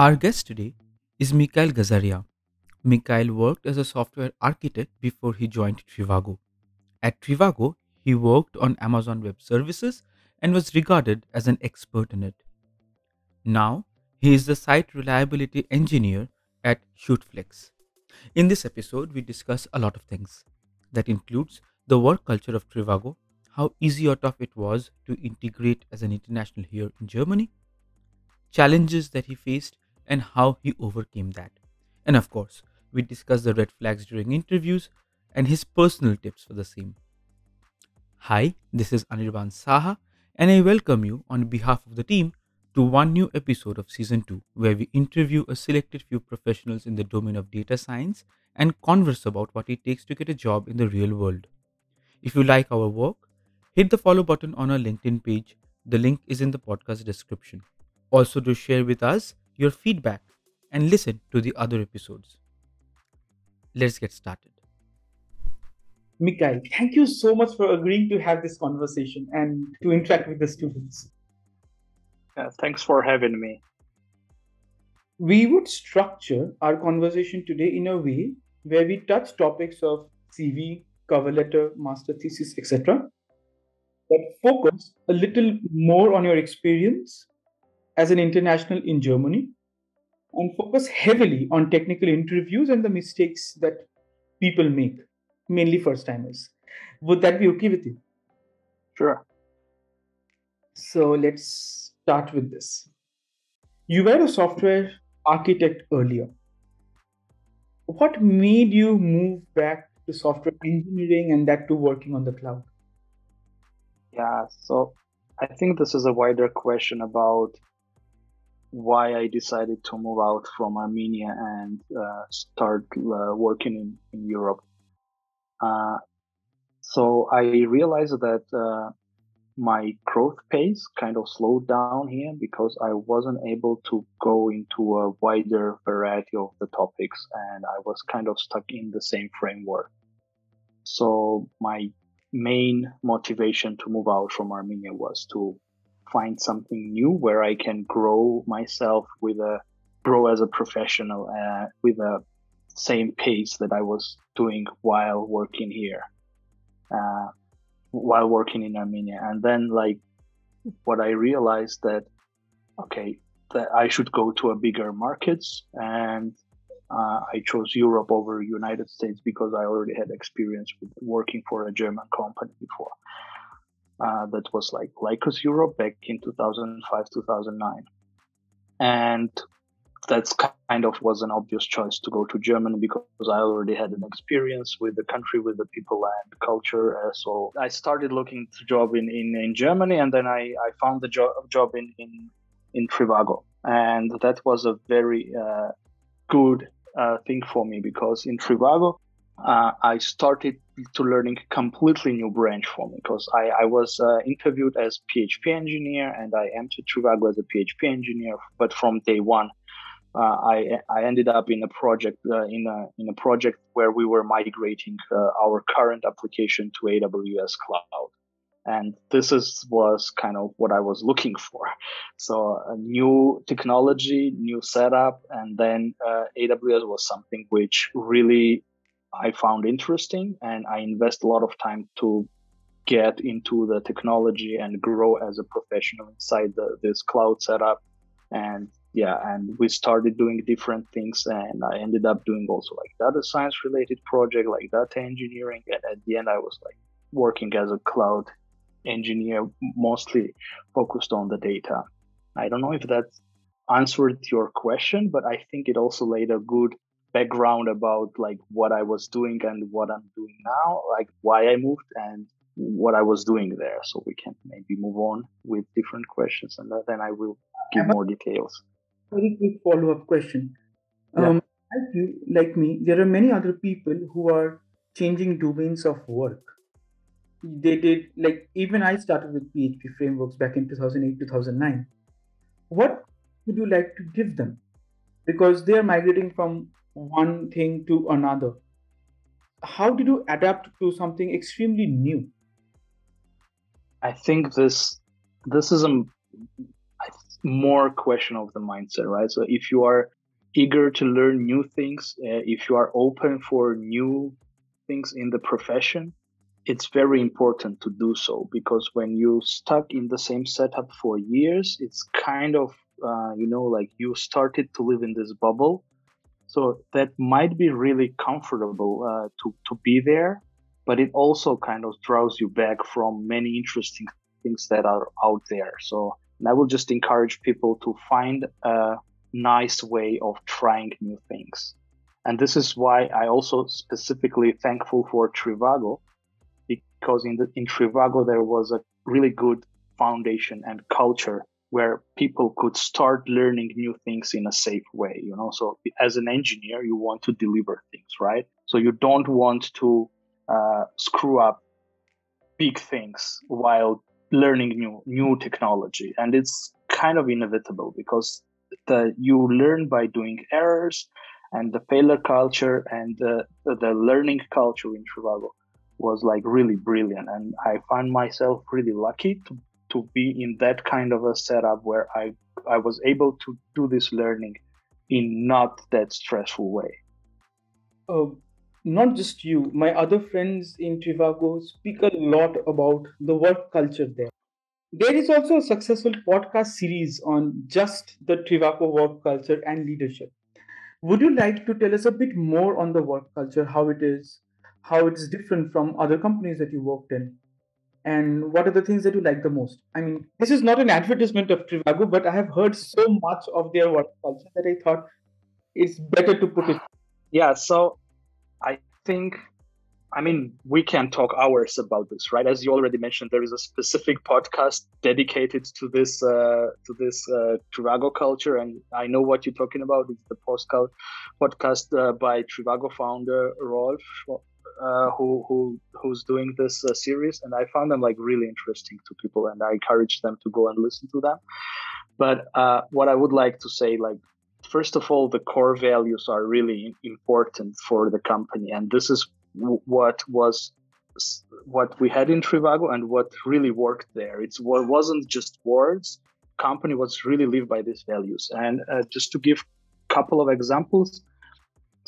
Our guest today is Mikhail Gazaria. Mikhail worked as a software architect before he joined Trivago. At Trivago, he worked on Amazon Web Services and was regarded as an expert in it. Now, he is the site reliability engineer at Shootflex. In this episode, we discuss a lot of things. That includes the work culture of Trivago, how easy or tough it was to integrate as an international here in Germany, challenges that he faced, and how he overcame that. And of course, we discuss the red flags during interviews and his personal tips for the same. Hi, this is Anirban Saha, and I welcome you on behalf of the team to one new episode of Season 2, where we interview a selected few professionals in the domain of data science and converse about what it takes to get a job in the real world. If you like our work, hit the follow button on our LinkedIn page. The link is in the podcast description. Also, to share with us your feedback and listen to the other episodes. Let's get started. Mikhail, thank you so much for agreeing to have this conversation and to interact with the students. Uh, thanks for having me. We would structure our conversation today in a way where we touch topics of CV, cover letter, master thesis, etc. But focus a little more on your experience as an international in Germany and focus heavily on technical interviews and the mistakes that people make, mainly first timers. Would that be okay with you? Sure. So let's start with this. You were a software architect earlier. What made you move back to software engineering and that to working on the cloud? Yeah, so I think this is a wider question about why I decided to move out from Armenia and uh, start uh, working in, in Europe. Uh, so I realized that uh, my growth pace kind of slowed down here because I wasn't able to go into a wider variety of the topics and I was kind of stuck in the same framework. So my main motivation to move out from Armenia was to find something new where I can grow myself with a grow as a professional uh, with a same pace that I was doing while working here, uh, while working in Armenia. And then like what I realized that okay that I should go to a bigger markets and uh, I chose Europe over United States because I already had experience with working for a German company before uh, that was like Lycos Europe back in 2005, 2009. And that's kind of was an obvious choice to go to Germany because I already had an experience with the country, with the people and culture. Uh, so I started looking to job in, in, in Germany and then I, I found the job, job in, in, in Trivago. And that was a very uh, good uh, thing for me because in Trivago, uh, I started to learning completely new branch for me because I, I was uh, interviewed as PHP engineer and I entered Trivago as a PHP engineer. But from day one, uh, I I ended up in a project uh, in a in a project where we were migrating uh, our current application to AWS cloud. And this is was kind of what I was looking for. So a new technology, new setup, and then uh, AWS was something which really I found interesting and I invest a lot of time to get into the technology and grow as a professional inside the, this cloud setup. And yeah, and we started doing different things and I ended up doing also like data science related project, like data engineering. And at the end, I was like working as a cloud engineer, mostly focused on the data. I don't know if that answered your question, but I think it also laid a good background about like what I was doing and what I'm doing now, like why I moved and what I was doing there. So we can maybe move on with different questions and then I will give more details. Very quick follow up question. Yeah. Um, like you, like me, there are many other people who are changing domains of work. They did like even I started with PHP frameworks back in 2008 2009. What would you like to give them? Because they are migrating from one thing to another how did you adapt to something extremely new i think this this is a more question of the mindset, right? So if you are eager to learn new things, uh, if you are open for new things in the profession, it's very important to do so because when you stuck in the same setup for years, it's kind of uh, you know like you started to live in this bubble. So that might be really comfortable uh, to to be there, but it also kind of draws you back from many interesting things that are out there. So and I will just encourage people to find a nice way of trying new things. And this is why I also specifically thankful for Trivago because in the in Trivago there was a really good foundation and culture where people could start learning new things in a safe way you know? So as an engineer you want to deliver things right? So you don't want to uh, screw up big things while learning new new technology. And it's kind of inevitable because the you learn by doing errors and the failure culture and the, the, learning culture in Trivago was like really brilliant. And i find myself really lucky to, to be in that kind of a setup where i i was able to do this learning in not that stressful way. Uh, not just you my other friends in trivago speak a lot about the work culture there. There is also a successful podcast series on just the trivago work culture and leadership. Would you like to tell us a bit more on the work culture how it is how it's different from other companies that you worked in and what are the things that you like the most i mean this is not an advertisement of trivago but i have heard so much of their work culture that i thought it's better to put it yeah so i think I mean, we can talk hours about this, right? As you already mentioned, there is a specific podcast dedicated to this uh, to this uh, Trivago culture, and I know what you're talking about. It's the podcast podcast uh, by Trivago founder Rolf, uh, who who who's doing this uh, series, and I found them like really interesting to people, and I encourage them to go and listen to them. But uh, what I would like to say, like first of all, the core values are really important for the company, and this is what was what we had in Trivago and what really worked there. It's what wasn't just words. Company was really lived by these values. And uh, just to give a couple of examples,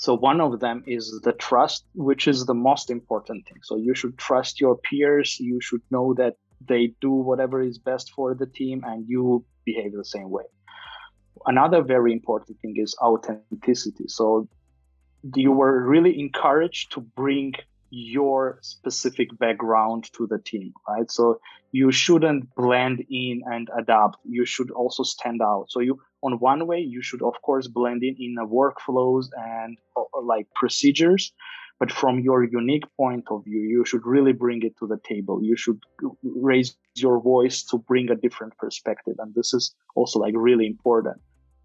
so one of them is the trust, which is the most important thing. So you should trust your peers. You should know that they do whatever is best for the team, and you behave the same way. Another very important thing is authenticity. So you were really encouraged to bring your specific background to the team, right? So you shouldn't blend in and adapt. You should also stand out. So you, on one way, you should of course blend in in the workflows and uh, like procedures, but from your unique point of view, you should really bring it to the table. You should raise your voice to bring a different perspective, and this is also like really important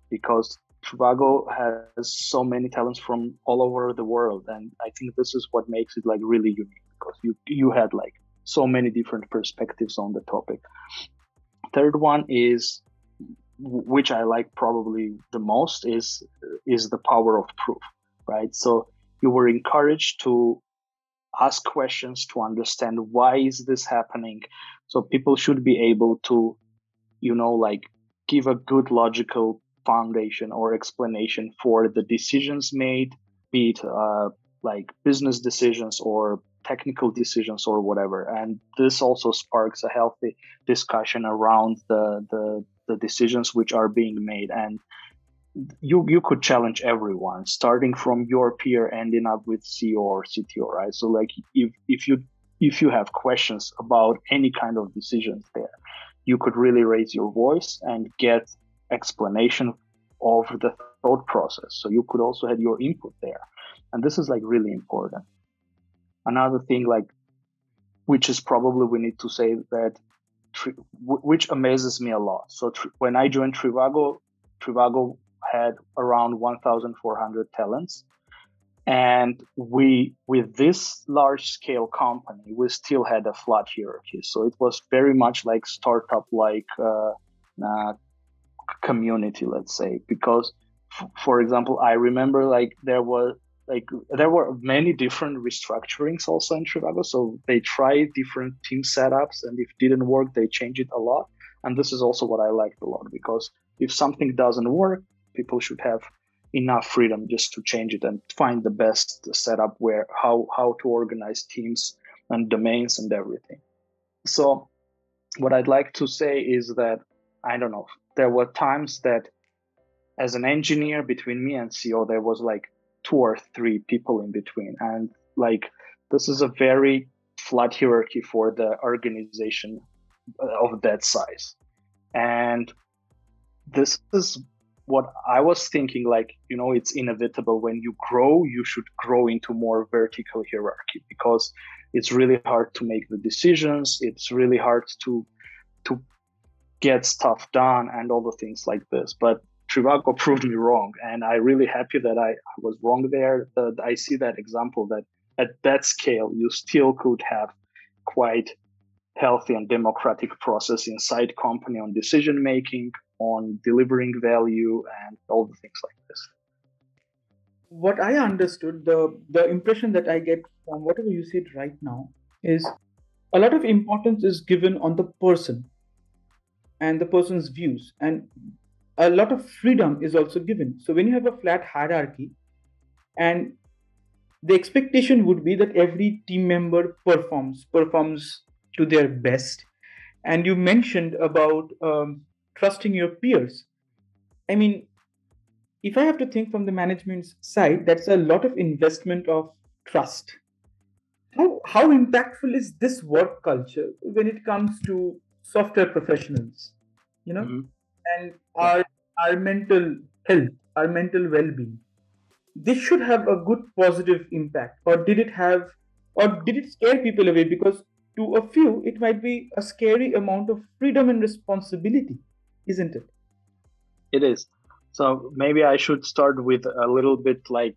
because Trivago has so many talents from all over the world, and I think this is what makes it like really unique because you you had like so many different perspectives on the topic. Third one is which I like probably the most is is the power of proof, right? So you were encouraged to ask questions to understand why is this happening. So people should be able to, you know, like give a good logical foundation or explanation for the decisions made, be it uh, like business decisions or technical decisions or whatever. And this also sparks a healthy discussion around the, the, the decisions which are being made. And you you could challenge everyone, starting from your peer, ending up with CEO or CTO, right? So like if if you if you have questions about any kind of decisions there, you could really raise your voice and get explanation of the thought process. So you could also have your input there. And this is like really important. Another thing, like, which is probably we need to say that, which amazes me a lot. So when I joined Trivago, Trivago had around 1,400 talents. And we, with this large scale company, we still had a flat hierarchy. So it was very much like startup like uh, uh, community let's say because f- for example i remember like there was like there were many different restructurings also in Trivago. So they tried different team setups, and if didn't work, they changed it a lot. And this is also what I liked a lot because if something doesn't work, people should have enough freedom just to change it and find the best setup where how how to organize teams and domains and everything. So what I'd like to say is that I don't know, there were times that as an engineer between me and CEO there was like two or three people in between and like this is a very flat hierarchy for the organization uh, of that size and this is what I was thinking like, you know, it's inevitable when you grow, you should grow into more vertical hierarchy because it's really hard to make the decisions. It's really hard to to get stuff done and all the things like this. But Trivago proved me wrong, and I'm really happy that I, was wrong there. That I see that example that at that scale you still could have quite healthy and democratic process inside company on decision making on delivering value and all the things like this what i understood the the impression that i get from whatever you said right now is a lot of importance is given on the person and the person's views and a lot of freedom is also given so when you have a flat hierarchy and the expectation would be that every team member performs performs to their best and you mentioned about um, trusting your peers. I mean, if I have to think from the management's side, that's a lot of investment of trust. How, how impactful is this work culture when it comes to software professionals? You know, mm-hmm. and our our mental health, our mental well-being. This should have a good positive impact, or did it have, or did it scare people away? Because to a few, it might be a scary amount of freedom and responsibility isn't it? It is. So maybe I should start with a little bit like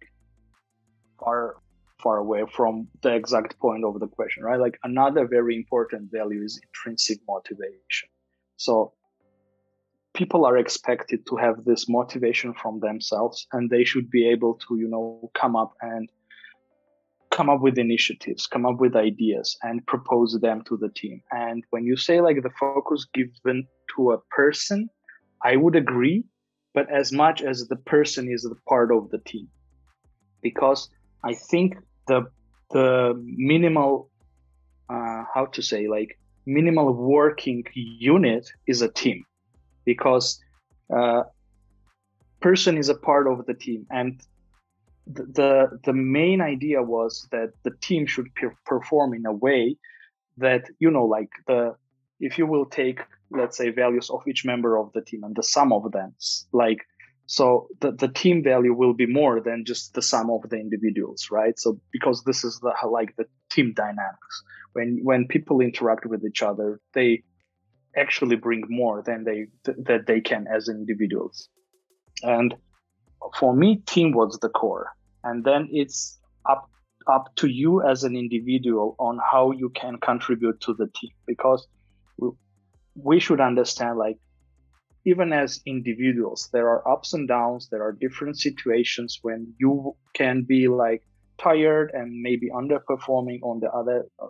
far far away from the exact point of the question, right? Like another very important value is intrinsic motivation. So people are expected to have this motivation from themselves and they should be able to, you know, come up and come up with initiatives, come up with ideas and propose them to the team. And when you say like the focus given to a person, I would agree, but as much as the person is the part of the team. Because I think the the minimal uh, how to say like minimal working unit is a team because uh, person is a part of the team. And the, the the main idea was that the team should perform in a way that you know like the if you will take let's say values of each member of the team and the sum of them like so the, the team value will be more than just the sum of the individuals right? So because this is the like the team dynamics. When when people interact with each other they actually bring more than they th- that they can as individuals. And for me team was the core. And then it's up up to you as an individual on how you can contribute to the team. Because we should understand like even as individuals there are ups and downs there are different situations when you can be like tired and maybe underperforming. On the other uh,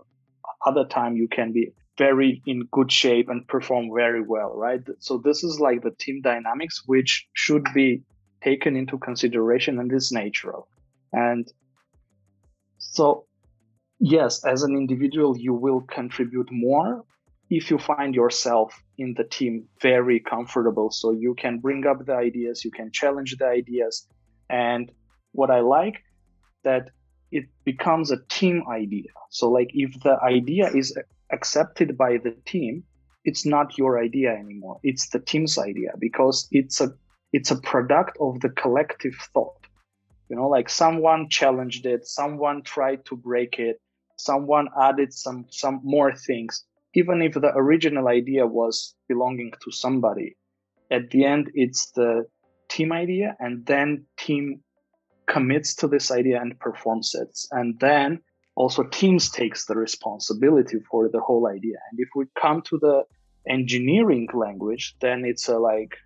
other time you can be very in good shape and perform very well right? So this is like the team dynamics which should be taken into consideration and is natural and so yes as an individual you will contribute more if you find yourself in the team very comfortable. So you can bring up the ideas you can challenge the ideas. And what i like that it becomes a team idea. So like if the idea is accepted by the team it's not your idea anymore. It's the team's idea because it's a it's a product of the collective thought. You know like someone challenged it someone tried to break it someone added some some more things even if the original idea was belonging to somebody, at the end it's the team idea, and then team commits to this idea and performs it, and then also teams takes the responsibility for the whole idea. And if we come to the engineering language, then it's a like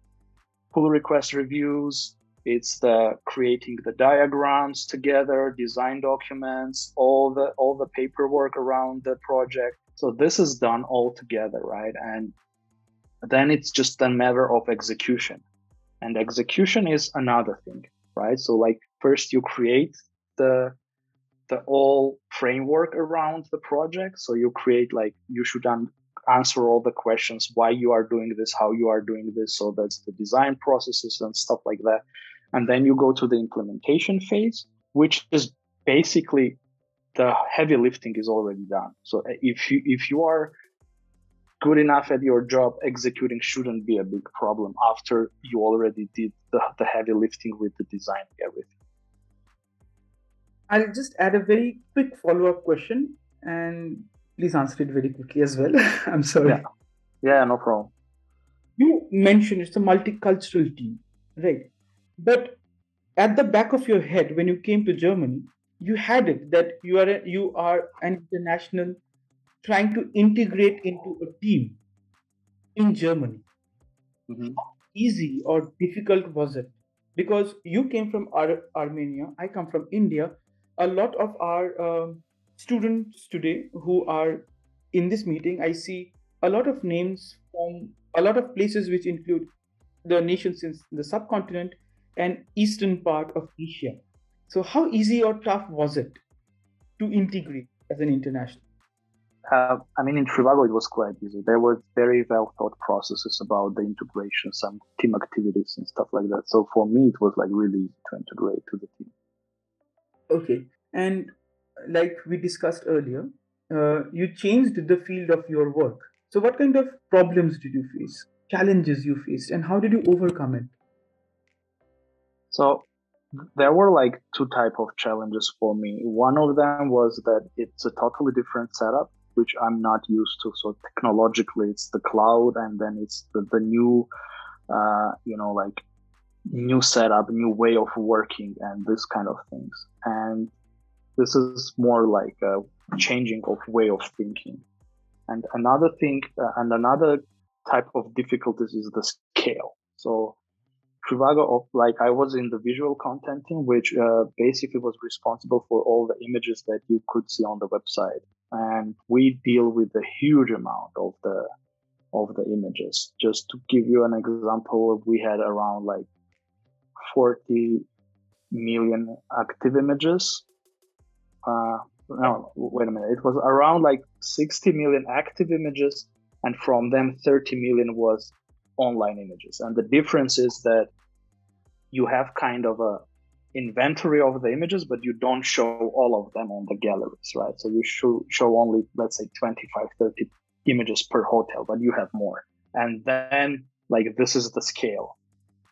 pull request reviews, it's the creating the diagrams together design documents all the all the paperwork around the project so this is done all together, right? And then it's just a matter of execution. And execution is another thing right? So like first you create the the all framework around the project. So you create like you should un- answer all the questions why you are doing this how you are doing this. So that's the design processes and stuff like that. And then you go to the implementation phase which is basically the heavy lifting is already done so uh, if you if you are good enough at your job executing shouldn't be a big problem after you already did the, the heavy lifting with the design everything I'll just add a very quick follow up question and please answer it very quickly as well. I'm sorry. Yeah. yeah, no problem. You mentioned it's a multicultural team, right? But at the back of your head, when you came to Germany, you had it that you are a, you are an international trying to integrate into a team in Germany. Mm-hmm. How easy or difficult was it? Because you came from Ar- Armenia, I come from India, a lot of our um, students today who are in this meeting, I see a lot of names from a lot of places which include the nations in the subcontinent and eastern part of Asia. So, how easy or tough was it to integrate as an international? Uh, I mean, in Trivago, it was quite easy. There were very well thought processes about the integration, some team activities and stuff like that. So for me, it was like really easy to integrate to the team. Okay. And like we discussed earlier, uh, you changed the field of your work. So, what kind of problems did you face, challenges you faced, and how did you overcome it? So, there were like two type of challenges for me. One of them was that it's a totally different setup, which I'm not used to. So technologically, it's the cloud, and then it's the, the new, uh, you know, like new setup, new way of working, and this kind of things. And this is more like a changing of way of thinking. And another thing, uh, and another type of difficulties is the scale. So Trivago, like I was in the visual content team, which uh, basically was responsible for all the images that you could see on the website, and we deal with a huge amount of the of the images. Just to give you an example, we had around like 40 million active images uh, no, wait a minute. It was around like 60 million active images, and from them, 30 million was online images. And the difference is that you have kind of a inventory of the images, but you don't show all of them on the galleries, right? So you show, show only, let's say, 25, 30 images per hotel, but you have more. And then, like, this is the scale.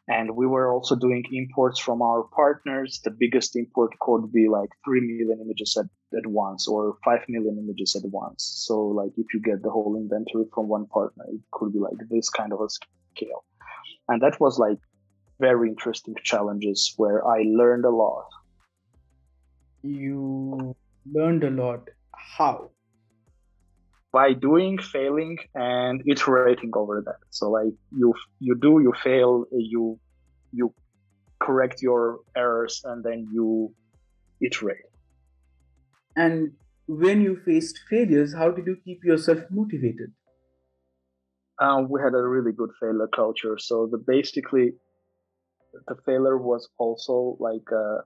And we were also doing imports from our partners. The biggest import could be like 3 million images at, at once or 5 million images at once. So, like, if you get the whole inventory from one partner, it could be like this kind of a scale. And that was like very interesting challenges where I learned a lot. You learned a lot. How? by doing failing and iterating over that so like you you do you fail you you correct your errors and then you iterate and when you faced failures how did you keep yourself motivated? Um, we had a really good failure culture. So the basically the failure was also like a,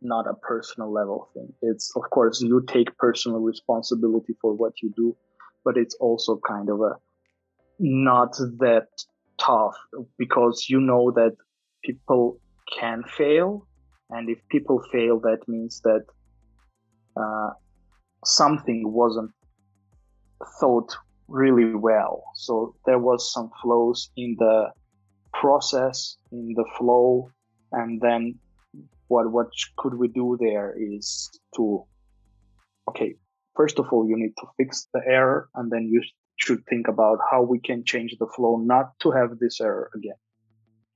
not a personal level thing. It's of course you take personal responsibility for what you do but it's also kind of a not that tough because you know that people can fail. And if people fail that means that uh, something wasn't thought really well so there was some flows in the process in the flow and then what what could we do there is to okay first of all, you need to fix the error, and then you should think about how we can change the flow not to have this error again.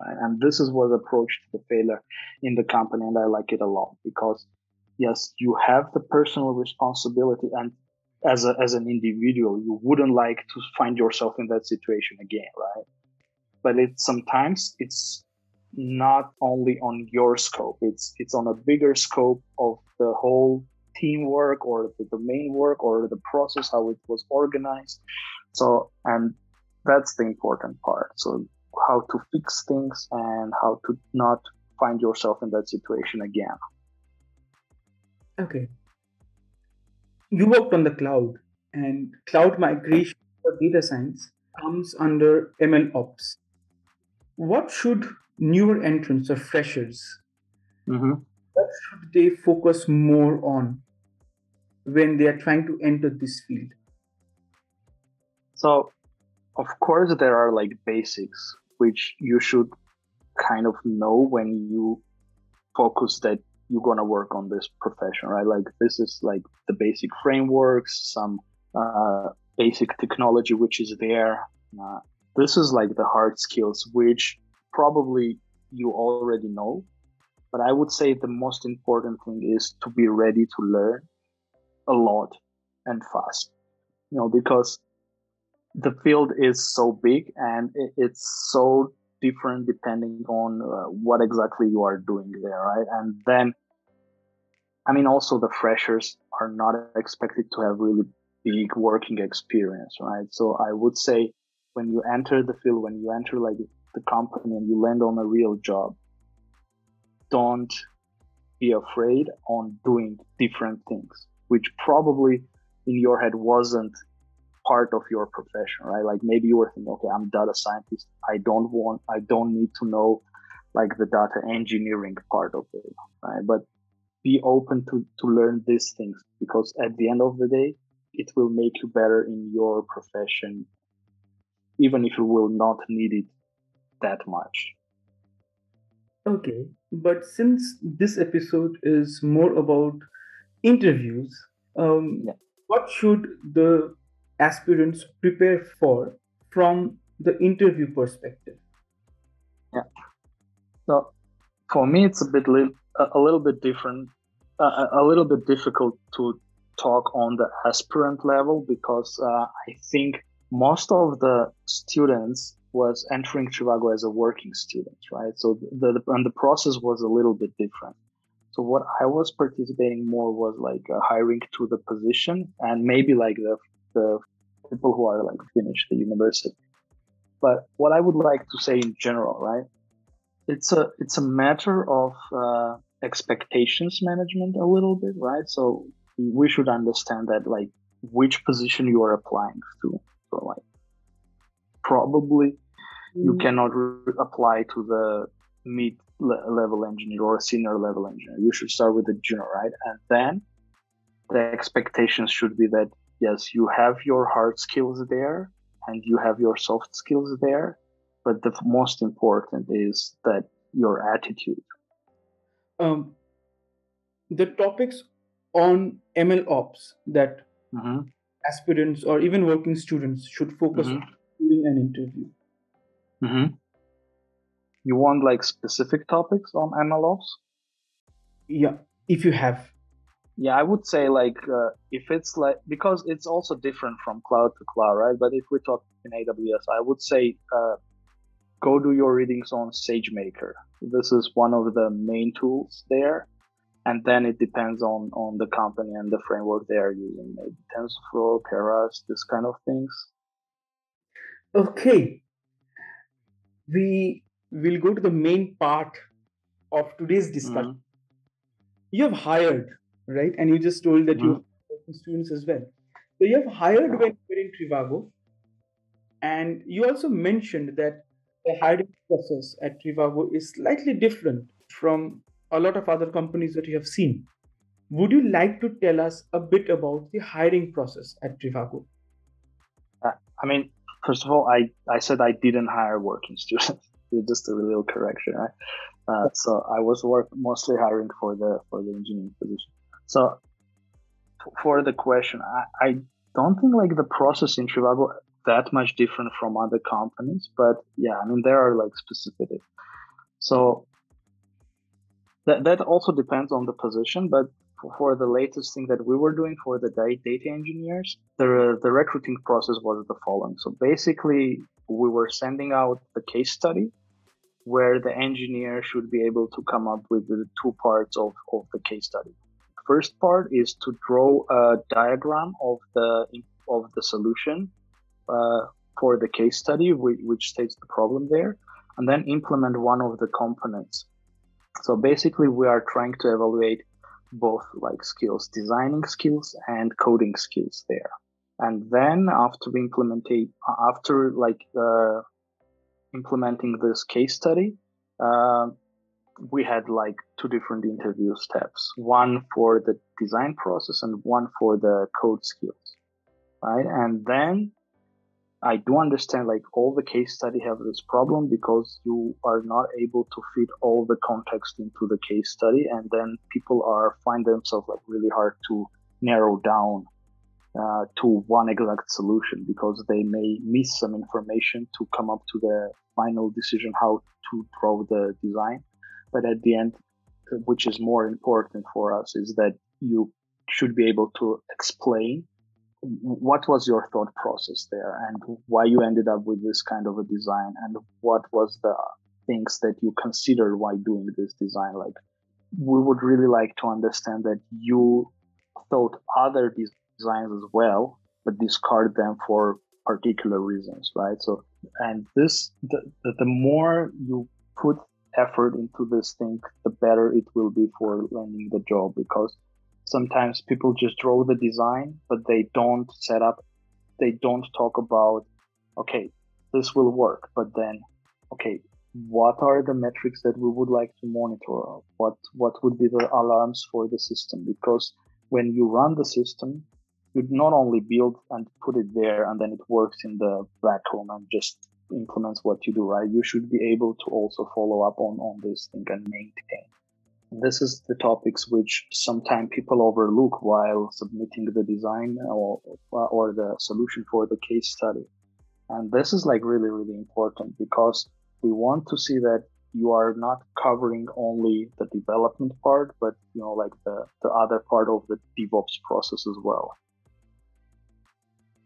And this is what approach to the failure in the company, and I like it a lot because yes, you have the personal responsibility, and as a, as an individual, you wouldn't like to find yourself in that situation again, right? But it sometimes it's not only on your scope; it's it's on a bigger scope of the whole teamwork or the domain work or the process how it was organized so and that's the important part. So how to fix things and how to not find yourself in that situation again. Okay. You worked on the cloud, and cloud migration for data science comes under ML ops. What should newer entrants or freshers, Mm-hmm. what should they focus more on when they are trying to enter this field? So, of course, there are like basics which you should kind of know when you focus that you're gonna work on this profession, right? Like this is like the basic frameworks, some uh, basic technology which is there. Uh, this is like the hard skills which probably you already know, but I would say the most important thing is to be ready to learn a lot and fast. You know, because the field is so big and it's so different depending on uh, what exactly you are doing there, right? And then, I mean, also the freshers are not expected to have really big working experience, right? So I would say when you enter the field, when you enter like the company and you land on a real job, don't be afraid on doing different things, which probably in your head wasn't part of your profession, right? Like maybe you were thinking, okay, I'm data scientist. I don't want, I don't need to know like the data engineering part of it, right? But be open to, to learn these things because at the end of the day, it will make you better in your profession, even if you will not need it that much. Okay, but since this episode is more about interviews, um, Yeah. what should the aspirants prepare for from the interview perspective? Yeah. So for me, it's a bit li- a, little bit different, uh, a- little bit difficult to talk on the aspirant level because uh, I think most of the students was entering Trivago as a working student, right? So the, the and the process was a little bit different. So what I was participating more was like uh, hiring to the position and maybe like the the people who are like finished the university. But what I would like to say in general, right? it's a it's a matter of uh, expectations management a little bit right so we should understand that like which position you are applying to so like probably you cannot re- apply to the mid le- level engineer or senior level engineer you should start with the junior right and then the expectations should be that yes you have your hard skills there and you have your soft skills there but the most important is that your attitude Um, the topics on ML ops that hmm aspirants or even working students should focus Mhm. on during an interview. hmm you want like specific topics on mlops Yeah, if you have. Yeah i would say like uh, if it's like because it's also different from cloud to cloud right but if we talk in aws i would say uh, go do your readings on sagemaker this is one of the main tools there and then it depends on on the company and the framework they are using maybe tensorflow keras this kind of things Okay. We will go to the main part of today's discussion. Mhm. You have hired, right? And you just told that you Mhm. working students as well. So you have hired when you were in Trivago, and you also mentioned that the hiring process at Trivago is slightly different from a lot of other companies that you have seen. Would you like to tell us a bit about the hiring process at Trivago? I mean, first of all, I, I said I didn't hire working students. Just a little correction, right? Uh, so I was work mostly hiring for the for the engineering position. So for the question, I, I don't think like the process in Trivago that much different from other companies, but yeah, I mean there are like specific. So that that also depends on the position, but for- the latest thing that we were doing for the da- data engineers, the the recruiting process was the following. So basically, we were sending out the case study where the engineer should be able to come up with the two parts of, of the case study. First part is to draw a diagram of the of the solution uh, for the case study, which states the problem there, and then implement one of the components. So basically, we are trying to evaluate both like skills, designing skills and coding skills there. And then after we implement, after like uh, implementing this case study, uh, we had like two different interview steps. One for the design process and one for the code skills right? And then i do understand like all the case study have this problem because you are not able to fit all the context into the case study and then people are find themselves like really hard to narrow down uh, to one exact solution because they may miss some information to come up to the final decision how to draw the design but at the end, which is more important for us, is that you should be able to explain what was your thought process there and why you ended up with this kind of a design and what was the things that you considered while doing this design. Like we would really like to understand that you thought other designs as well but discard them for particular reasons right? So and this the, the, the more you put effort into this thing, the better it will be for landing the job because sometimes people just draw the design, but they don't set up, they don't talk about, okay, this will work, but then, okay, what are the metrics that we would like to monitor? What what would be the alarms for the system? Because when you run the system, you not only build and put it there and then it works in the vacuum and just implements what you do, right? You should be able to also follow up on, on this thing and maintain. This is the topics which sometimes people overlook while submitting the design or, or the solution for the case study. And this is like really, really important because we want to see that you are not covering only the development part, but you know, like the, the other part of the DevOps process as well.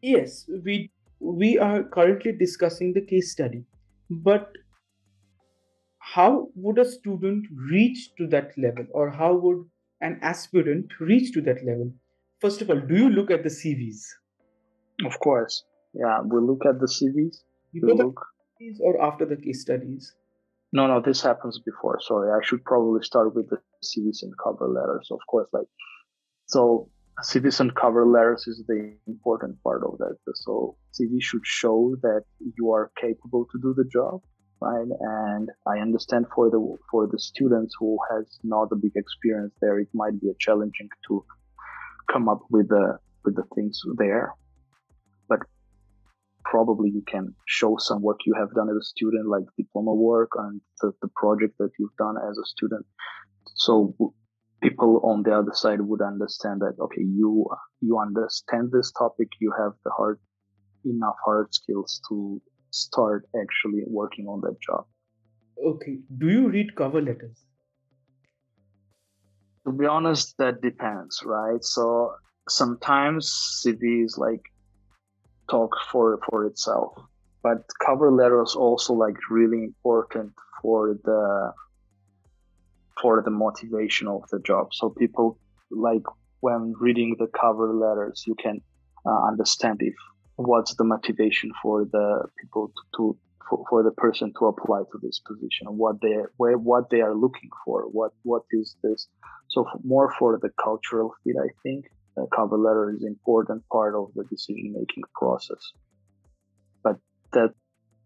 Yes, we we are currently discussing the case study but how would a student reach to that level or how would an aspirant reach to that level? First of all do you look at the cvs of course. Yeah we look at the cvs before the look... or after the case studies? No no this happens before. Sorry i should probably start with the cvs and cover letters of course like so citizen cover letters is the important part of that. So CV should show that you are capable to do the job, right? And I understand for the for the students who has not a big experience there, it might be a challenging to come up with the with the things there. But probably you can show some work you have done as a student, like diploma work and the, the project that you've done as a student. So people on the other side would understand that okay you you understand this topic you have the hard enough hard skills to start actually working on that job. Okay do you read cover letters? To be honest that depends right? So sometimes cvs like talk for for itself but cover letters also like really important for the for the motivation of the job. So people like when reading the cover letters, you can uh, understand if what's the motivation for the people to, to for, for, the person to apply to this position, what they where what they are looking for, what what is this. So more for the cultural fit, I think the cover letter is important part of the decision making process. But that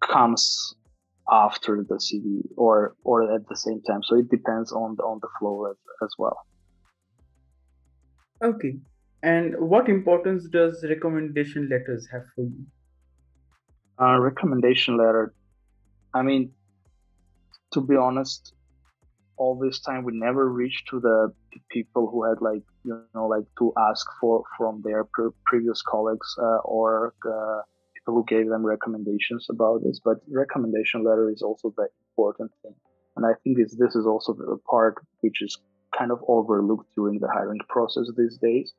comes after the CV or or at the same time. So it depends on the on the flow as, as well. Okay. And what importance does recommendation letters have for you? Uh, recommendation letter. I mean, to be honest, all this time we never reached to the people who had like you know like to ask for from their pre- previous colleagues uh, or uh, who gave them recommendations about this, but recommendation letter is also the important thing. And I think this, this is also the part which is kind of overlooked during the hiring process these days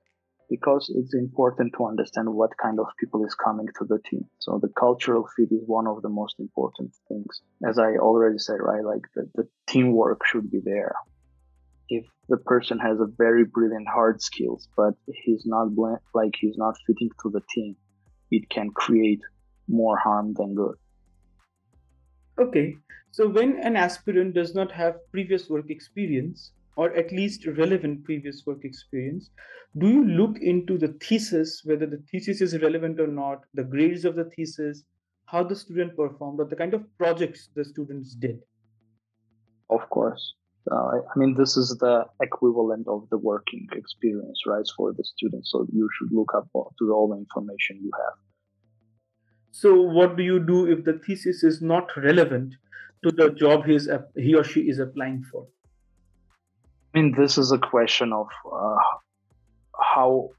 because it's important to understand what kind of people is coming to the team. So the cultural fit is one of the most important things. As I already said, right, like the, the teamwork should be there. If the person has a very brilliant hard skills, but he's not like he's not fitting to the team, it can create more harm than good. Okay, so when an aspirant does not have previous work experience, or at least relevant previous work experience, do you look into the thesis, whether the thesis is relevant or not, the grades of the thesis, how the student performed, or the kind of projects the students did? Of course. Uh, I mean, this is the equivalent of the working experience, right, for the students. So you should look up to all the information you have. So, what do you do if the thesis is not relevant to the job he, is, he or she is applying for? I mean, this is a question of uh, how,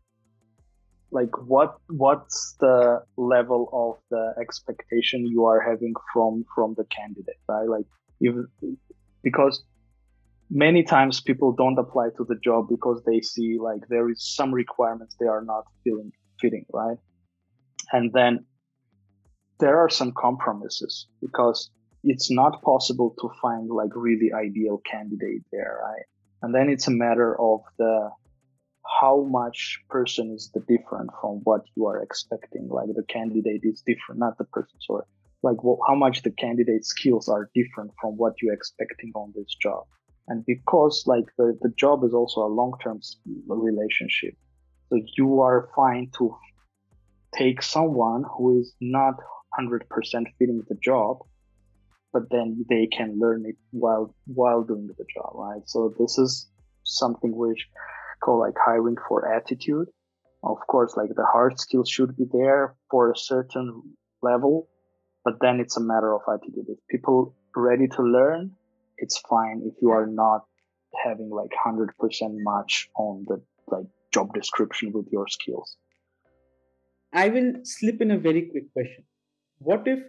like, what what's the level of the expectation you are having from from the candidate, right? Like, if because many times people don't apply to the job because they see like there is some requirements they are not feeling fitting, right? And then there are some compromises because it's not possible to find like really ideal candidate there, right? And then it's a matter of the how much person is the different from what you are expecting. Like the candidate is different, not the person. Sorry, like well, how much the candidate skills are different from what you're expecting on this job. And because like the, the job is also a long-term relationship, so you are fine to take someone who is not 100% fitting the job but then they can learn it while while doing the job right? So this is something which call like hiring for attitude. Of course like the hard skills should be there for a certain level but then it's a matter of attitude. If people ready to learn it's fine if you are not having like 100% match on the like job description with your skills. I will slip in a very quick question. What if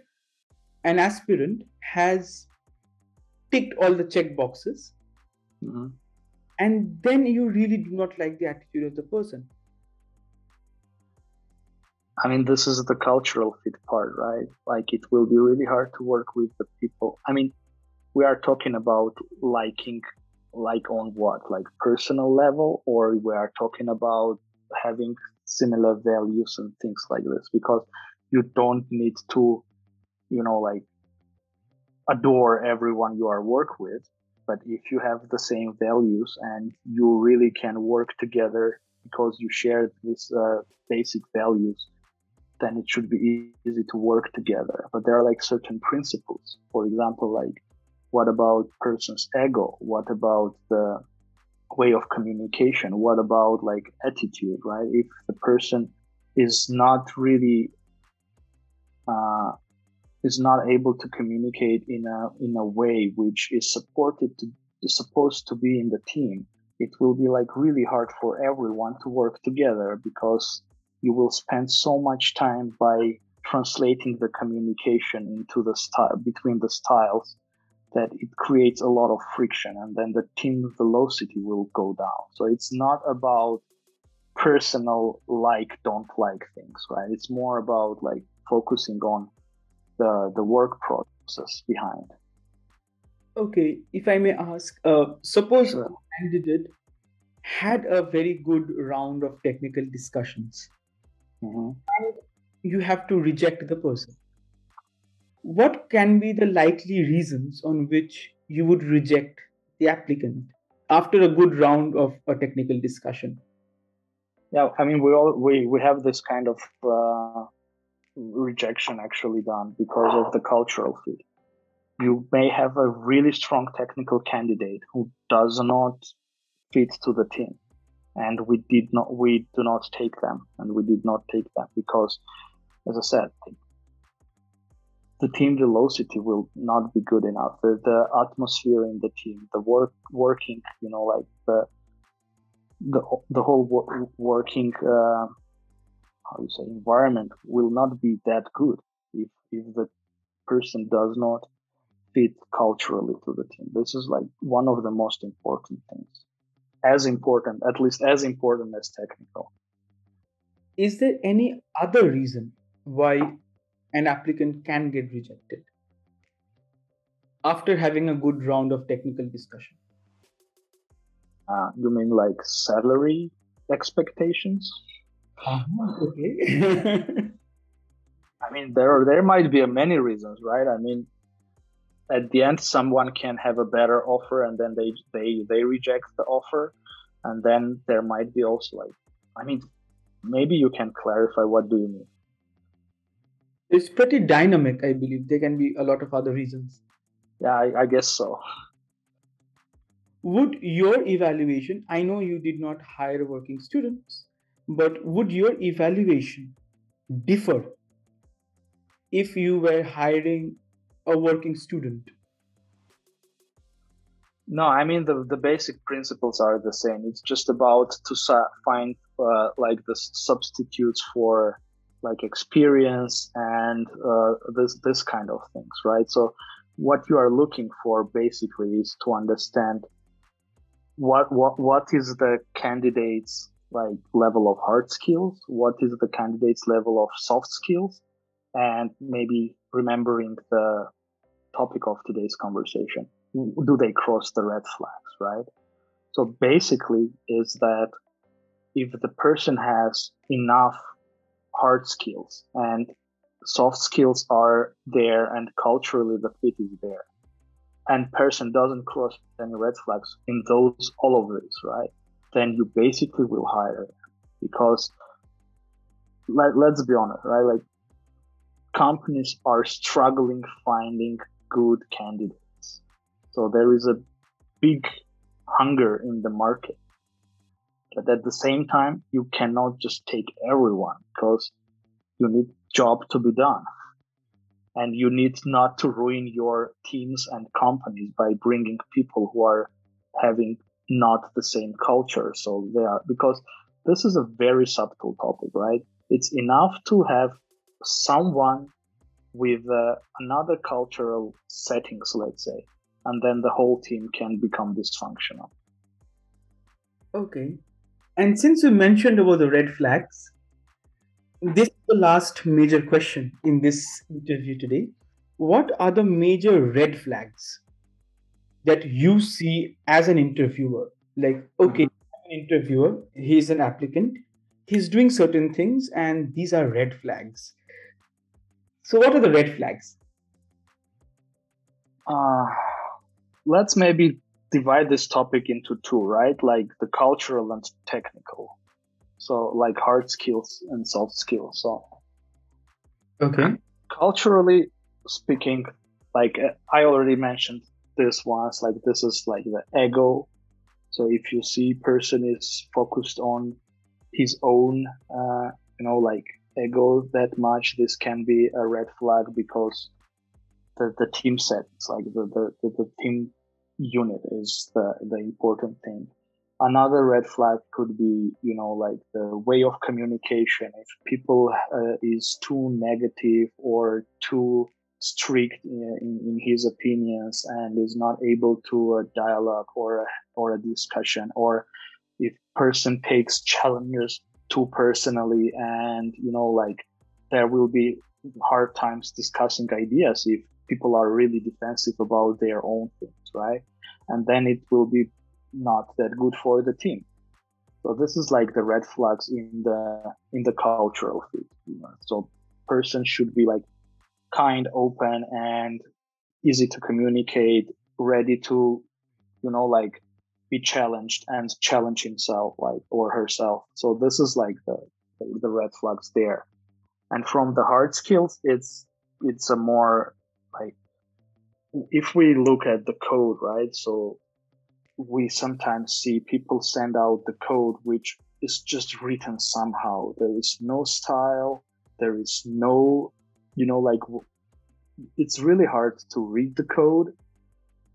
an aspirant has ticked all the check boxes mm-hmm. and then you really do not like the attitude of the person? I mean this is the cultural fit part right? Like it will be really hard to work with the people. I mean we are talking about liking like on what? Like personal level or we are talking about having similar values and things like this? Because you don't need to you know like adore everyone you are work with but if you have the same values and you really can work together because you share these uh, basic values then it should be easy to work together. But there are like certain principles. For example like what about person's ego? What about the way of communication? What about like attitude right? If the person is not really uh, is not able to communicate in a in a way which is supported to is supposed to be in the team it will be like really hard for everyone to work together because you will spend so much time by translating the communication into the style between the styles that it creates a lot of friction and then the team velocity will go down so it's not about personal like don't like things right it's more about like focusing on the the work process behind. Okay, if I may ask, uh, suppose sure. a candidate had a very good round of technical discussions, mm-hmm. and you have to reject the person. What can be the likely reasons on which you would reject the applicant after a good round of a technical discussion? Yeah, I mean, we all we we have this kind of uh, rejection actually done because of the cultural fit. You may have a really strong technical candidate who does not fit to the team. And we did not, we do not take them and we did not take them because, as I said, the team velocity will not be good enough. The, the atmosphere in the team, the work, working, you know, like the, the, the whole wor- working, uh, how you say environment will not be that good if if the person does not fit culturally to the team. This is like one of the most important things. As important, at least as important as technical. Is there any other reason why an applicant can get rejected after having a good round of technical discussion? Uh, you mean like salary expectations? Uh-huh, okay. I mean, there there might be many reasons, right? I mean, at the end, someone can have a better offer, and then they they they reject the offer, and then there might be also like, I mean, maybe you can clarify what do you mean? It's pretty dynamic, I believe. There can be a lot of other reasons. Yeah, I, I guess so. Would your evaluation, I know you did not hire working students, but would your evaluation differ if you were hiring a working student? No, I mean the the basic principles are the same. It's just about to find uh, like the substitutes for like experience and uh, this this kind of things, right? So what you are looking for basically is to understand what what what is the candidate's like level of hard skills, what is the candidate's level of soft skills, and maybe remembering the topic of today's conversation. Do they cross the red flags, right? So basically is that if the person has enough hard skills and soft skills are there and culturally the fit is there. And person doesn't cross any red flags in those all of these right? Then you basically will hire because let, let's be honest right? Like companies are struggling finding good candidates. So there is a big hunger in the market but at the same time, you cannot just take everyone because you need job to be done. And you need not to ruin your teams and companies by bringing people who are having not the same culture. So they are, because this is a very subtle topic, right? It's enough to have someone with uh, another cultural settings, let's say, and then the whole team can become dysfunctional. Okay. And since you mentioned about the red flags, this is the last major question in this interview today. What are the major red flags that you see as an interviewer? Like, okay, mm-hmm. an interviewer, he's an applicant, he's doing certain things, and these are red flags. So, what are the red flags? Uh, let's maybe divide this topic into two, right? Like the cultural and technical. So like hard skills and soft skills. So okay. Culturally speaking, like uh, I already mentioned this once, like this is like the ego. So if you see person is focused on his own, uh, you know, like ego that much, this can be a red flag because the, the team sets, like the, the, the, the team unit is the, the important thing. Another red flag could be, you know, like the way of communication. If people uh, is too negative or too strict in, in, his opinions and is not able to a dialogue or a, or a discussion, or if person takes challenges too personally and, you know, like there will be hard times discussing ideas if people are really defensive about their own things, right? And then it will be not that good for the team. So this is like the red flags in the in the cultural fit. You know? So person should be like kind, open, and easy to communicate, ready to, you know, like be challenged and challenge himself, like or herself. So this is like the the red flags there. And from the hard skills, it's it's a more like if we look at the code, right? So we sometimes see people send out the code which is just written somehow. There is no style. There is no, you know, like it's really hard to read the code.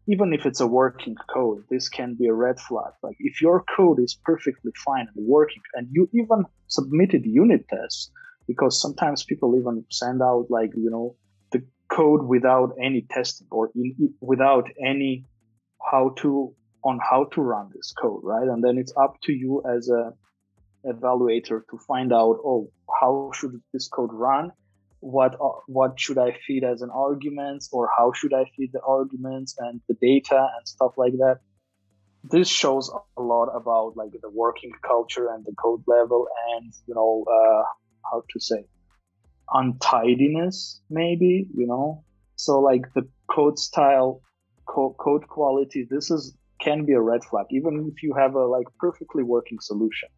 Even if it's a working code, this can be a red flag. Like if your code is perfectly fine and working and you even submitted unit tests, because sometimes people even send out like, you know, code without any testing or in, without any how to on how to run this code, right? And then it's up to you as a evaluator to find out, oh, how should this code run? What uh, what should I feed as an arguments, or how should I feed the arguments and the data and stuff like that? This shows a lot about like the working culture and the code level, and you know uh, how to say untidiness, maybe, you know? So, like the code style, co- code quality, this is can be a red flag, even if you have a like perfectly working solution.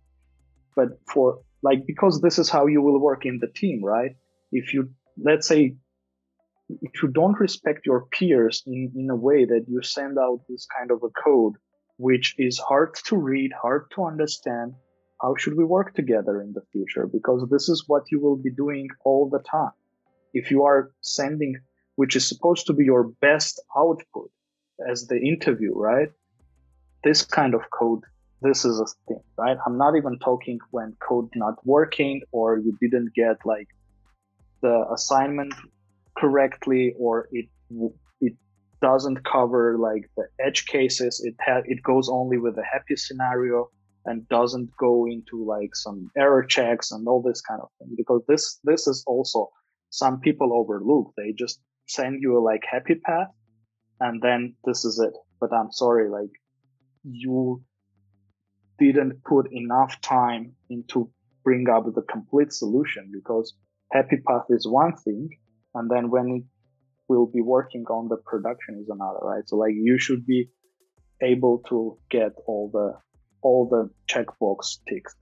But for like, because this is how you will work in the team, right? If you, let's say, if you don't respect your peers in, in a way that you send out this kind of a code, which is hard to read, hard to understand, how should we work together in the future? Because this is what you will be doing all the time. If you are sending, which is supposed to be your best output as the interview, right? This kind of code, this is a thing, right? I'm not even talking when code not working or you didn't get like the assignment correctly or it it doesn't cover like the edge cases. It ha- it goes only with the happy scenario and doesn't go into like some error checks and all this kind of thing because this this is also some people overlook. They just send you a like happy path and then this is it. But i'm sorry like you didn't put enough time into bring up the complete solution because happy path is one thing and then when it will be working on the production is another right? So like you should be able to get all the all the checkbox ticked.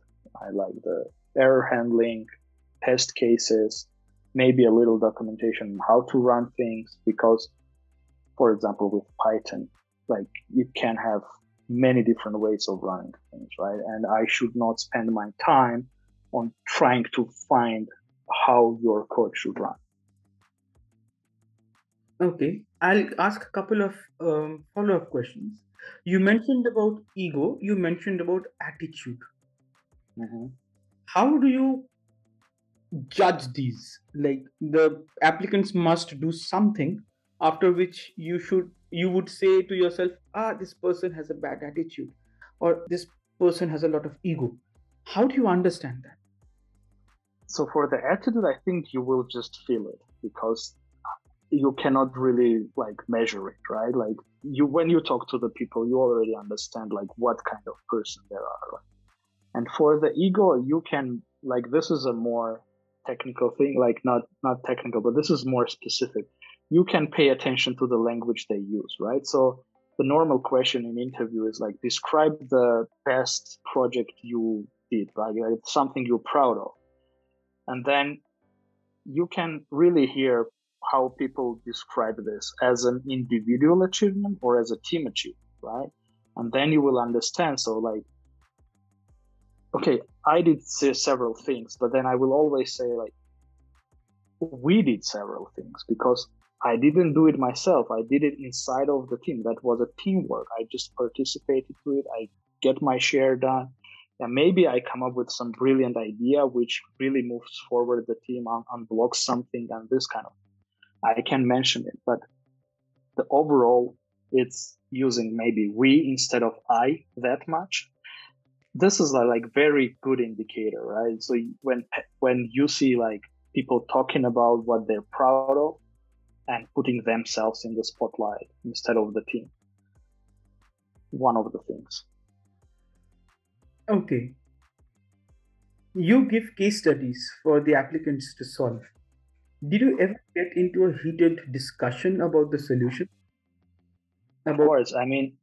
I like the error handling, test cases, maybe a little documentation on how to run things because, for example, with Python, like you can have many different ways of running things, right? And I should not spend my time on trying to find how your code should run. Okay, I'll ask a couple of um, follow up questions. You mentioned about ego, you mentioned about attitude. Mm-hmm. How do you judge these? Like the applicants must do something after which you should you would say to yourself, ah, this person has a bad attitude, or this person has a lot of ego. How do you understand that? So for the attitude, I think you will just feel it because you cannot really like measure it, right? Like you when you talk to the people, you already understand like what kind of person they are. Right? And for the ego, you can like this is a more technical thing, like not not technical, but this is more specific. You can pay attention to the language they use, right? So the normal question in interview is like describe the best project you did, right? Like something you're proud of. And then you can really hear how people describe this as an individual achievement or as a team achievement, right? And then you will understand. So, like, okay, I did say several things, but then I will always say, like, we did several things because I didn't do it myself. I did it inside of the team. That was a teamwork. I just participated to it. I get my share done. And maybe I come up with some brilliant idea which really moves forward the team, un- unblocks something, and this kind of I can mention it, but the overall it's using maybe we instead of I that much. This is a like very good indicator, right? So when when you see like people talking about what they're proud of and putting themselves in the spotlight instead of the team, one of the things. Okay. You give case studies for the applicants to solve. Did you ever get into a heated discussion about the solution? Of course. I mean,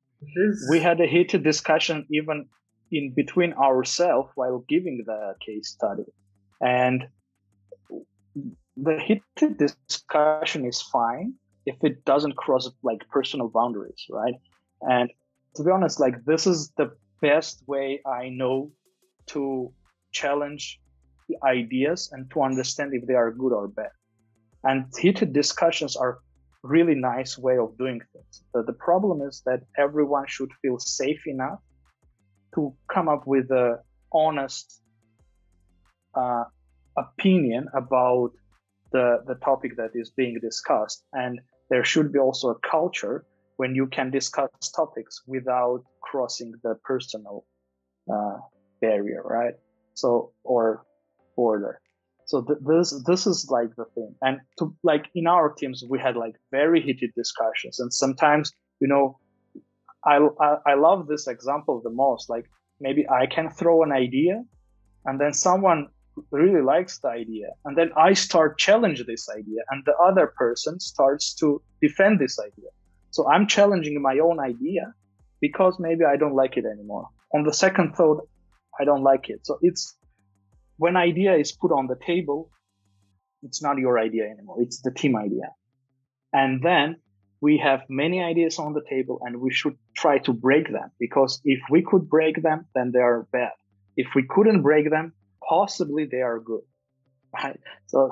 we had a heated discussion even in between ourselves while giving the case study. And the heated discussion is fine if it doesn't cross like personal boundaries, right? And to be honest, like this is the best way I know to challenge the ideas and to understand if they are good or bad. And heated discussions are really nice way of doing things. But the problem is that everyone should feel safe enough to come up with a honest uh, opinion about the the topic that is being discussed. And there should be also a culture when you can discuss topics without crossing the personal uh, barrier, right? So or border so th- this this is like the thing. And to like in our teams we had like very heated discussions. And sometimes you know I, I i love this example the most. Like maybe i can throw an idea and then someone really likes the idea and then i start challenge this idea and the other person starts to defend this idea. So i'm challenging my own idea because maybe i don't like it anymore. On the second thought i don't like it. So it's when idea is put on the table it's not your idea anymore. It's the team idea. And then we have many ideas on the table and we should try to break them because if we could break them then they are bad. If we couldn't break them possibly they are good right? So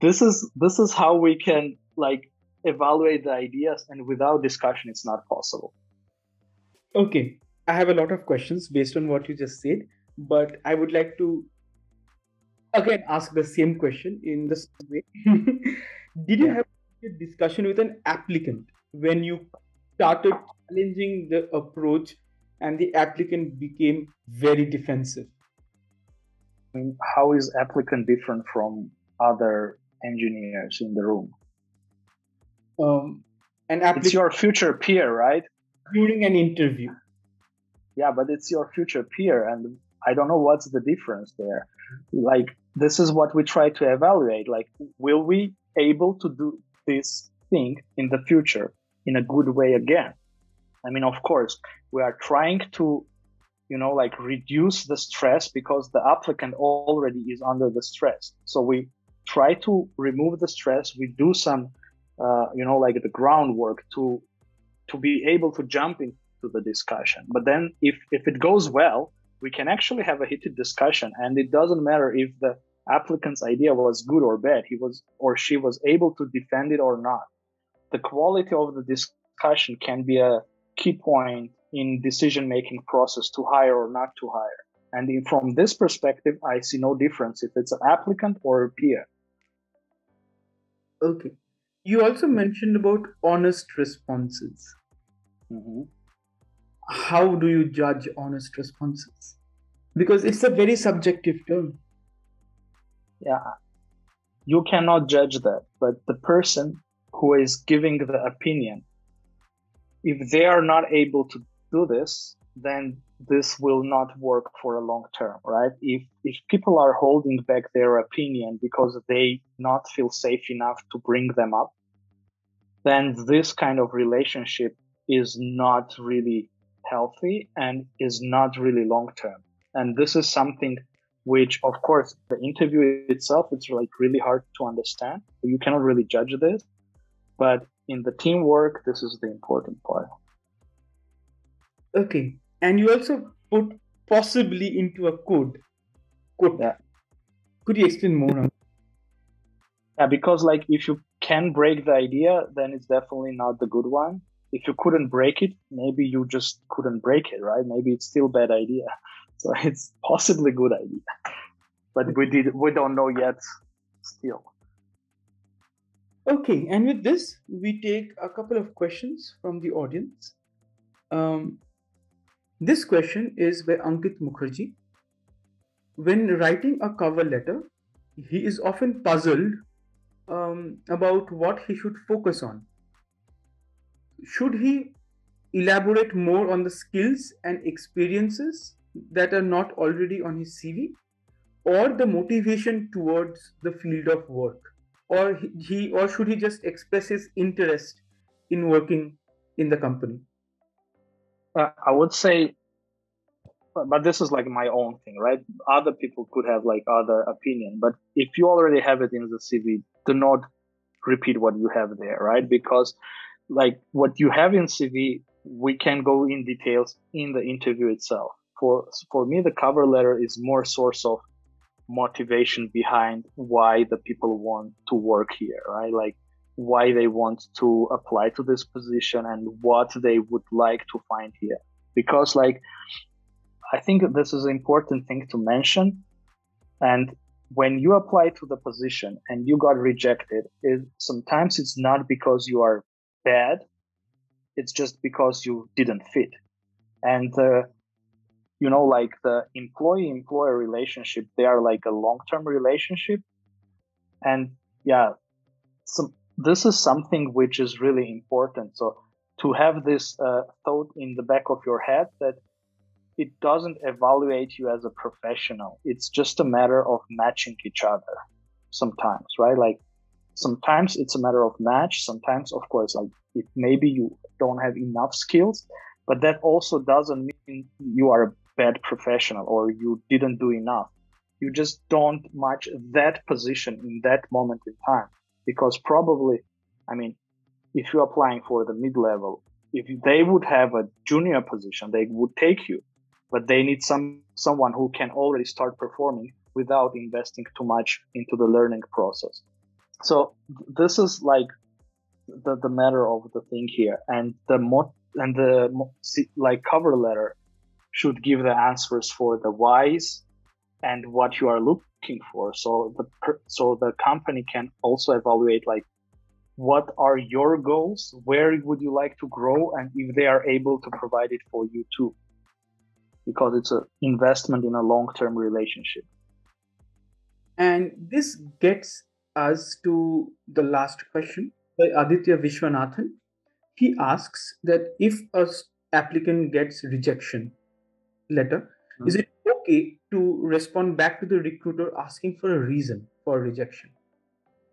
this is this is how we can like evaluate the ideas and without discussion it's not possible. Okay. I have a lot of questions based on what you just said but i would like to again ask the same question in the same way did you have a discussion with an applicant when you started challenging the approach and the applicant became very defensive I mean, how is applicant different from other engineers in the room? um, an It's your future peer, right? during an interview Yeah, but it's your future peer, and I don't know what's the difference there. Like, this is what we try to evaluate. Like, will we able to do this thing in the future in a good way again? I mean, of course, we are trying to, you know, like reduce the stress because the applicant already is under the stress. So we try to remove the stress. We do some, uh, you know, like the groundwork to to be able to jump into the discussion. But then, if if it goes well, we can actually have a heated discussion, and it doesn't matter if the applicant's idea was good or bad. He was or she was able to defend it or not. The quality of the discussion can be a key point in decision making process to hire or not to hire. And in- from this perspective, I see no difference if it's an applicant or a peer. okay you also mentioned about honest responses Mhm. How do you judge honest responses? Because it's a very subjective term. Yeah, you cannot judge that, but the person who is giving the opinion, if they are not able to do this, then this will not work for a long term, right? If if people are holding back their opinion because they not feel safe enough to bring them up, then this kind of relationship is not really healthy and is not really long term. And this is something which of course the interview itself it's like really hard to understand. You cannot really judge this. But in the teamwork this is the important part. Okay. And you also put possibly into a code code Yeah. could you explain more on yeah because like if you can break the idea then it's definitely not the good one if you couldn't break it maybe you just couldn't break it right maybe it's still bad idea so it's possibly good idea but we did we don't know yet still Okay, and with this, we take a couple of questions from the audience. Um, this question is by Ankit Mukherjee. When writing a cover letter, he is often puzzled um, about what he should focus on. Should he elaborate more on the skills and experiences that are not already on his CV, or the motivation towards the field of work? or he- or should he just express his interest in working in the company Uh, I would say, but this is like my own thing, right? Other people could have like other opinion, but if you already have it in the CV, do not repeat what you have there, right? Because like what you have in CV, we can go in details in the interview itself. For for me, the cover letter is more source of motivation behind why the people want to work here, right? Like why they want to apply to this position and what they would like to find here. Because like I think this is an important thing to mention. And when you apply to the position and you got rejected, it, sometimes it's not because you are bad, it's just because you didn't fit. And uh, you know, like the employee employer relationship, they are like a long term relationship. And yeah, some, this is something which is really important. So to have this uh, thought in the back of your head that it doesn't evaluate you as a professional. It's just a matter of matching each other sometimes, right? Like sometimes it's a matter of match. Sometimes, of course, like if maybe you don't have enough skills, but that also doesn't mean you are a bad professional or you didn't do enough. You just don't match that position in that moment in time because probably, I mean, if you're applying for the mid level, if they would have a junior position, they would take you, but they need some someone who can already start performing without investing too much into the learning process. So this is like the, the matter of the thing here, and the mo- and the like cover letter should give the answers for the whys and what you are looking for. So the so the company can also evaluate like what are your goals, where would you like to grow, and if they are able to provide it for you too, because it's an investment in a long term relationship. And this gets us to the last question by Aditya Vishwanathan. He asks that if a applicant gets rejection letter, mm-hmm. is it okay to respond back to the recruiter asking for a reason for rejection?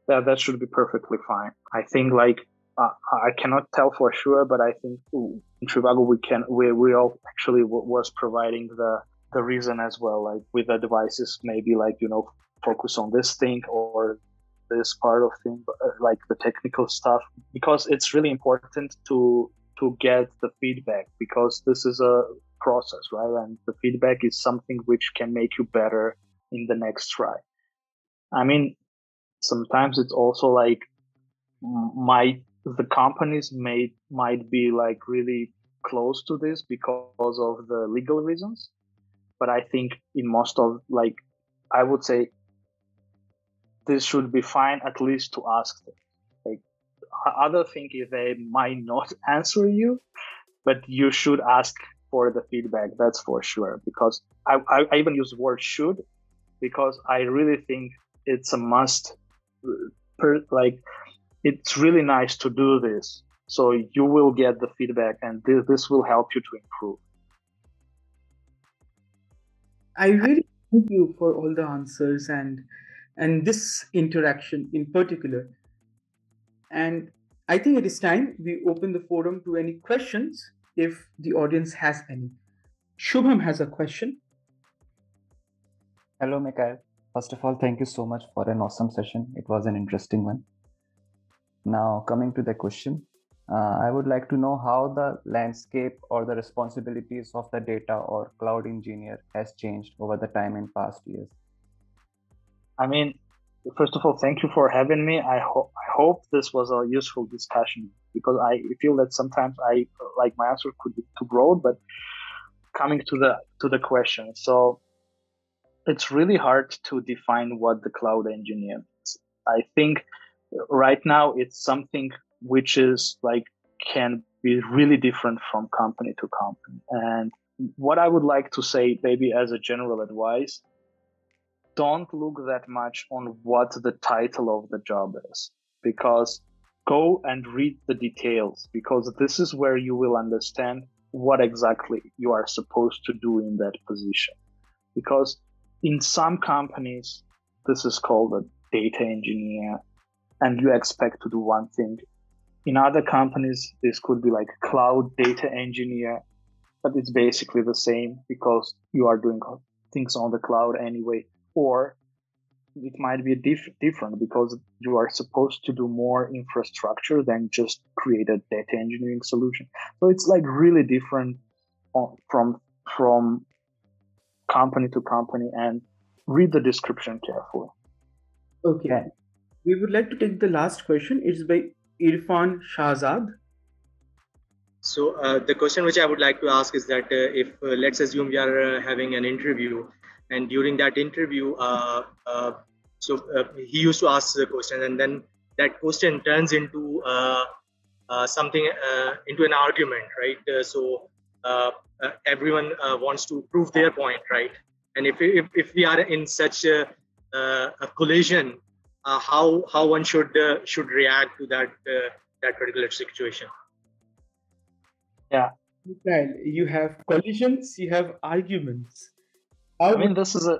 Yeah, that should be perfectly fine. I think like uh, I cannot tell for sure, but I think in Trivago we can we we all actually w- was providing the the reason as well, like with the devices, maybe like you know focus on this thing or this part of thing, uh, like the technical stuff, because it's really important to to get the feedback because this is a process, right? And the feedback is something which can make you better in the next try. I mean, sometimes it's also like might the companies may might be like really close to this because of the legal reasons but i think in most of like i would say this should be fine at least to ask them. Like other thing is they might not answer you, but you should ask for the feedback. That's for sure. Because I, I even use the word should because I really think it's a must. Uh, per, like it's really nice to do this. So you will get the feedback and this, this will help you to improve. I really thank you for all the answers and and this interaction in particular. And I think it is time we open the forum to any questions if the audience has any. Shubham has a question. Hello, Mikhail. First of all, thank you so much for an awesome session. It was an interesting one. Now, coming to the question, uh, I would like to know how the landscape or the responsibilities of the data or cloud engineer has changed over the time in past years. I mean, first of all, thank you for having me. I hope I hope this was a useful discussion because I feel that sometimes I like my answer could be too broad, but coming to the to the question, so it's really hard to define what the cloud engineer is. I think right now it's something which is like can be really different from company to company. And what I would like to say, maybe as a general advice, don't look that much on what the title of the job is. Because go and read the details because this is where you will understand what exactly you are supposed to do in that position. Because in some companies this is called a data engineer and you expect to do one thing. In other companies this could be like cloud data engineer but it's basically the same because you are doing things on the cloud anyway or it might be diff- different because you are supposed to do more infrastructure than just create a data engineering solution. So it's like really different from from company to company and read the description carefully. Okay. We would like to take the last question. It's by Irfan Shahzad. So uh, the question which I would like to ask is that uh, if uh, let's assume we are uh, having an interview and during that interview uh, uh, so uh, he used to ask the question and then that question turns into uh, uh, something uh, into an argument right? So everyone wants to prove their point right? And if, if, if we are in such a, a collision how how one should should react to that that particular situation? Yeah. You have collisions, you have arguments. How I mean, this is a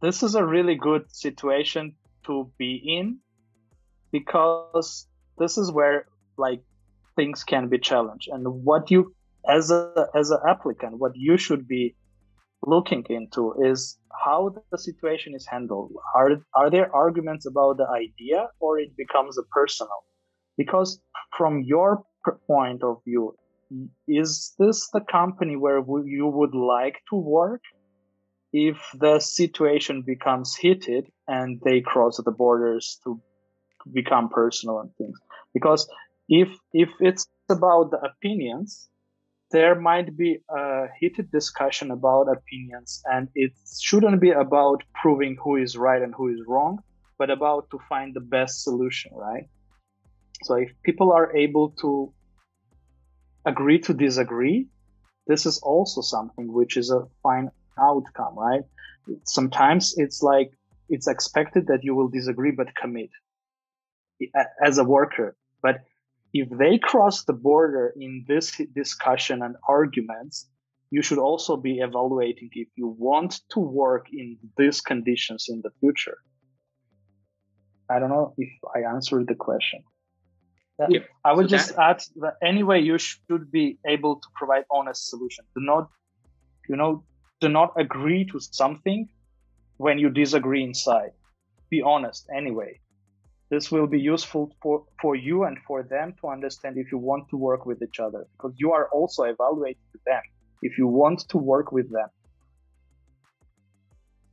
this is a really good situation to be in because this is where like things can be challenged. And what you as a as an applicant what you should be looking into is how the situation is handled. Are are there arguments about the idea or it becomes a personal? Because from your point of view is this the company where you would like to work if the situation becomes heated and they cross the borders to become personal and things. Because if if it's about the opinions there might be a heated discussion about opinions and it shouldn't be about proving who is right and who is wrong but about to find the best solution right? So if people are able to agree to disagree this is also something which is a fine outcome right sometimes it's like it's expected that you will disagree but commit as a worker but if they cross the border in this discussion and arguments you should also be evaluating if you want to work in these conditions in the future i don't know if i answered the question Yep. I would So just add that anyway, you should be able to provide honest solution. Do not, you know, do not agree to something when you disagree inside. Be honest anyway. This will be useful for, for you and for them to understand if you want to work with each other because you are also evaluating them if you want to work with them.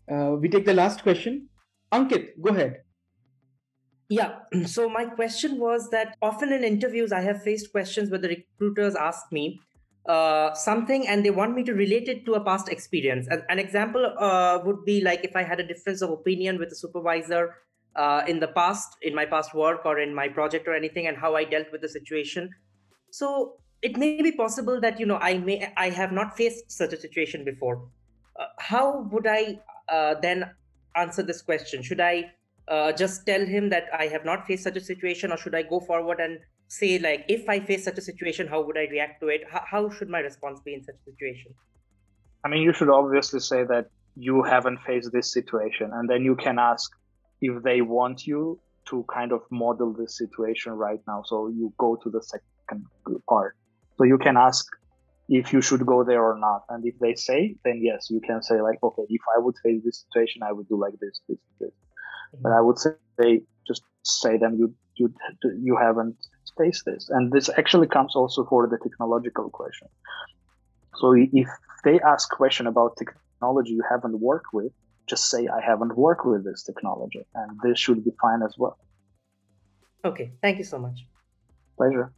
Uh, we take the last question. Ankit, go ahead. Yeah. So my question was that often in interviews, I have faced questions where the recruiters ask me uh, something and they want me to relate it to a past experience. An, an example uh, would be like if I had a difference of opinion with a supervisor uh, in the past, in my past work or in my project or anything, and how I dealt with the situation. So it may be possible that you know I may I have not faced such a situation before. Uh, how would I uh, then answer this question? Should I uh, just tell him that I have not faced such a situation, or should I go forward and say like, if I face such a situation, how would I react to it? How, how should my response be in such a situation? I mean, you should obviously say that you haven't faced this situation, and then you can ask if they want you to kind of model this situation right now. So you go to the second part. So you can ask if you should go there or not. And if they say, then yes, you can say like, okay, if I would face this situation, I would do like this, this, this. But I would say just say them you you you haven't faced this, and this actually comes also for the technological question. So if they ask question about technology you haven't worked with, just say I haven't worked with this technology, and this should be fine as well. Okay, thank you so much. Pleasure.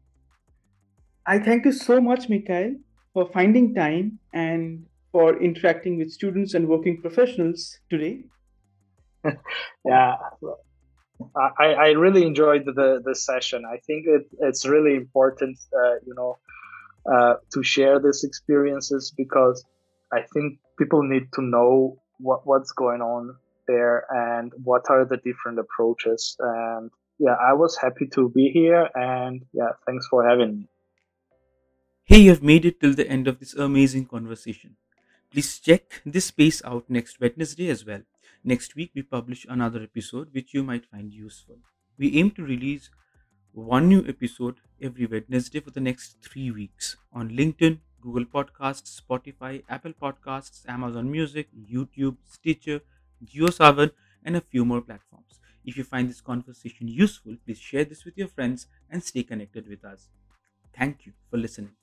I thank you so much, Mikhail, for finding time and for interacting with students and working professionals today. yeah, I, I really enjoyed the, the session. I think it, it's really important, uh, you know, uh, to share these experiences because I think people need to know what, what's going on there and what are the different approaches. And yeah, I was happy to be here and yeah, thanks for having me. Hey, you have made it till the end of this amazing conversation. Please check this space out next Wednesday as well. Next week, we publish another episode which you might find useful. We aim to release one new episode every Wednesday for the next three weeks on LinkedIn, Google Podcasts, Spotify, Apple Podcasts, Amazon Music, YouTube, Stitcher, JioSaavn, and a few more platforms. If you find this conversation useful, please share this with your friends and stay connected with us. Thank you for listening.